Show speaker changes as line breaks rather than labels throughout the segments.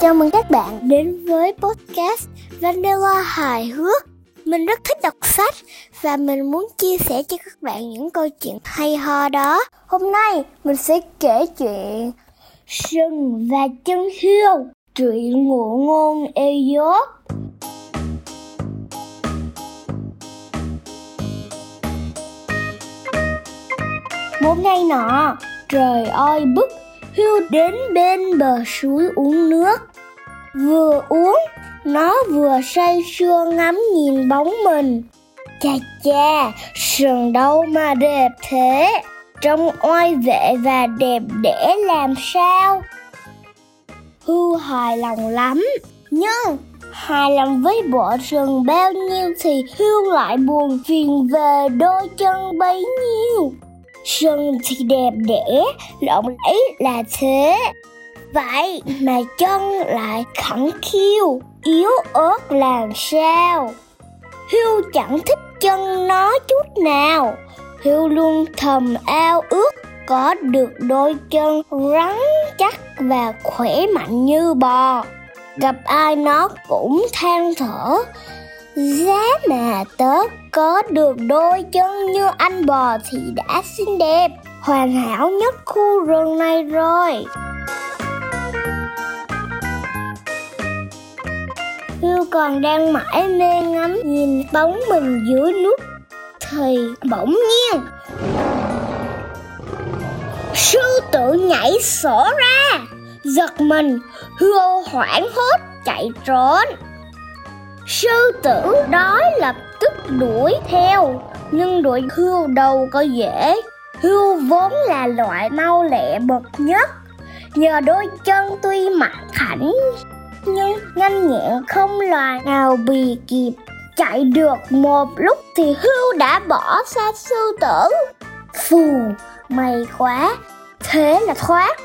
Chào mừng các bạn đến với podcast Vanilla hài hước. Mình rất thích đọc sách và mình muốn chia sẻ cho các bạn những câu chuyện hay ho đó. Hôm nay mình sẽ kể chuyện Sừng và chân hươu, truyện ngụ ngôn Aesop. Một ngày nọ, trời ơi bức, hươu đến bên bờ suối uống nước. Vừa uống, nó vừa say sưa ngắm nhìn bóng mình. Chà chà, sườn đâu mà đẹp thế, trông oai vệ và đẹp đẽ làm sao. Hưu hài lòng lắm, nhưng hài lòng với bộ sừng bao nhiêu thì Hưu lại buồn phiền về đôi chân bấy nhiêu. Sừng thì đẹp đẽ, lộng lẫy là thế. Vậy mà chân lại khẳng khiu, yếu ớt làm sao? Hưu chẳng thích chân nó chút nào. Hưu luôn thầm ao ước có được đôi chân rắn chắc và khỏe mạnh như bò. Gặp ai nó cũng than thở. Giá mà tớ có được đôi chân như anh bò thì đã xinh đẹp, hoàn hảo nhất khu rừng này rồi. Hươu còn đang mãi mê ngắm nhìn bóng mình dưới nước. Thì bỗng nhiên, sư tử nhảy sổ ra, giật mình hươu hoảng hốt chạy trốn. Sư tử đói lập tức đuổi theo, nhưng đuổi hươu đâu có dễ. Hươu vốn là loại mau lẹ bậc nhất, nhờ đôi chân tuy mạnh khảnh nhanh nhẹn, không loài nào bì kịp. Chạy được một lúc thì hươu đã bỏ xa sư tử. Phù mày quá, thế là thoát.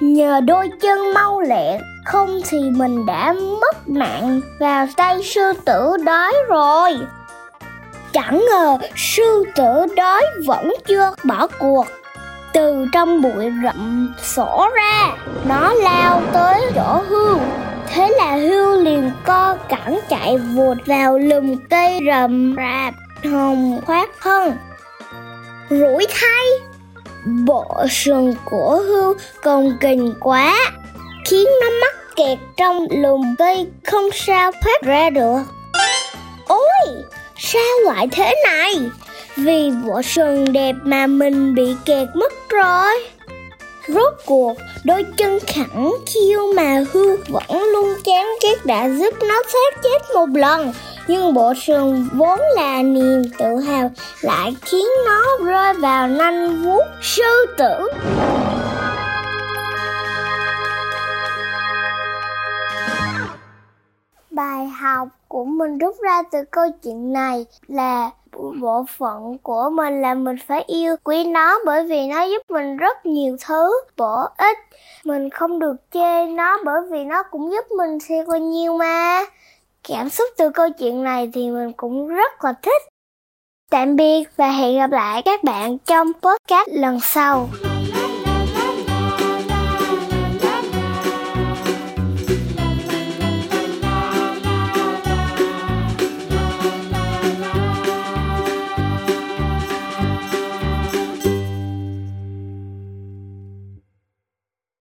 Nhờ đôi chân mau lẹ, không thì mình đã mất mạng. Vào tay sư tử đói rồi. Chẳng ngờ sư tử đói vẫn chưa bỏ cuộc. Từ trong bụi rậm sổ ra, nó lao tới chỗ hươu thế là hươu liền co cẳng chạy vụt vào lùm cây rậm rạp hồng khoát thân rủi thay, bộ sườn của hươu còn kình quá, khiến nó mắc kẹt trong lùm cây không sao thoát ra được. Ôi, sao lại thế này? Vì bộ sườn đẹp mà mình bị kẹt mất rồi rốt cuộc, đôi chân khẳng khiu mà hưu vẫn luôn chán ghét đã giúp nó thoát chết một lần. Nhưng bộ sườn vốn là niềm tự hào lại khiến nó rơi vào nanh vuốt sư tử. Của mình rút ra từ câu chuyện này là bộ phận của mình là mình phải yêu quý nó bởi vì nó giúp mình rất nhiều thứ, bổ ích. Mình không được chê nó bởi vì nó cũng giúp mình siêu coi nhiều mà. Cảm xúc từ câu chuyện này thì mình cũng rất là thích. Tạm biệt và hẹn gặp lại các bạn trong podcast lần sau.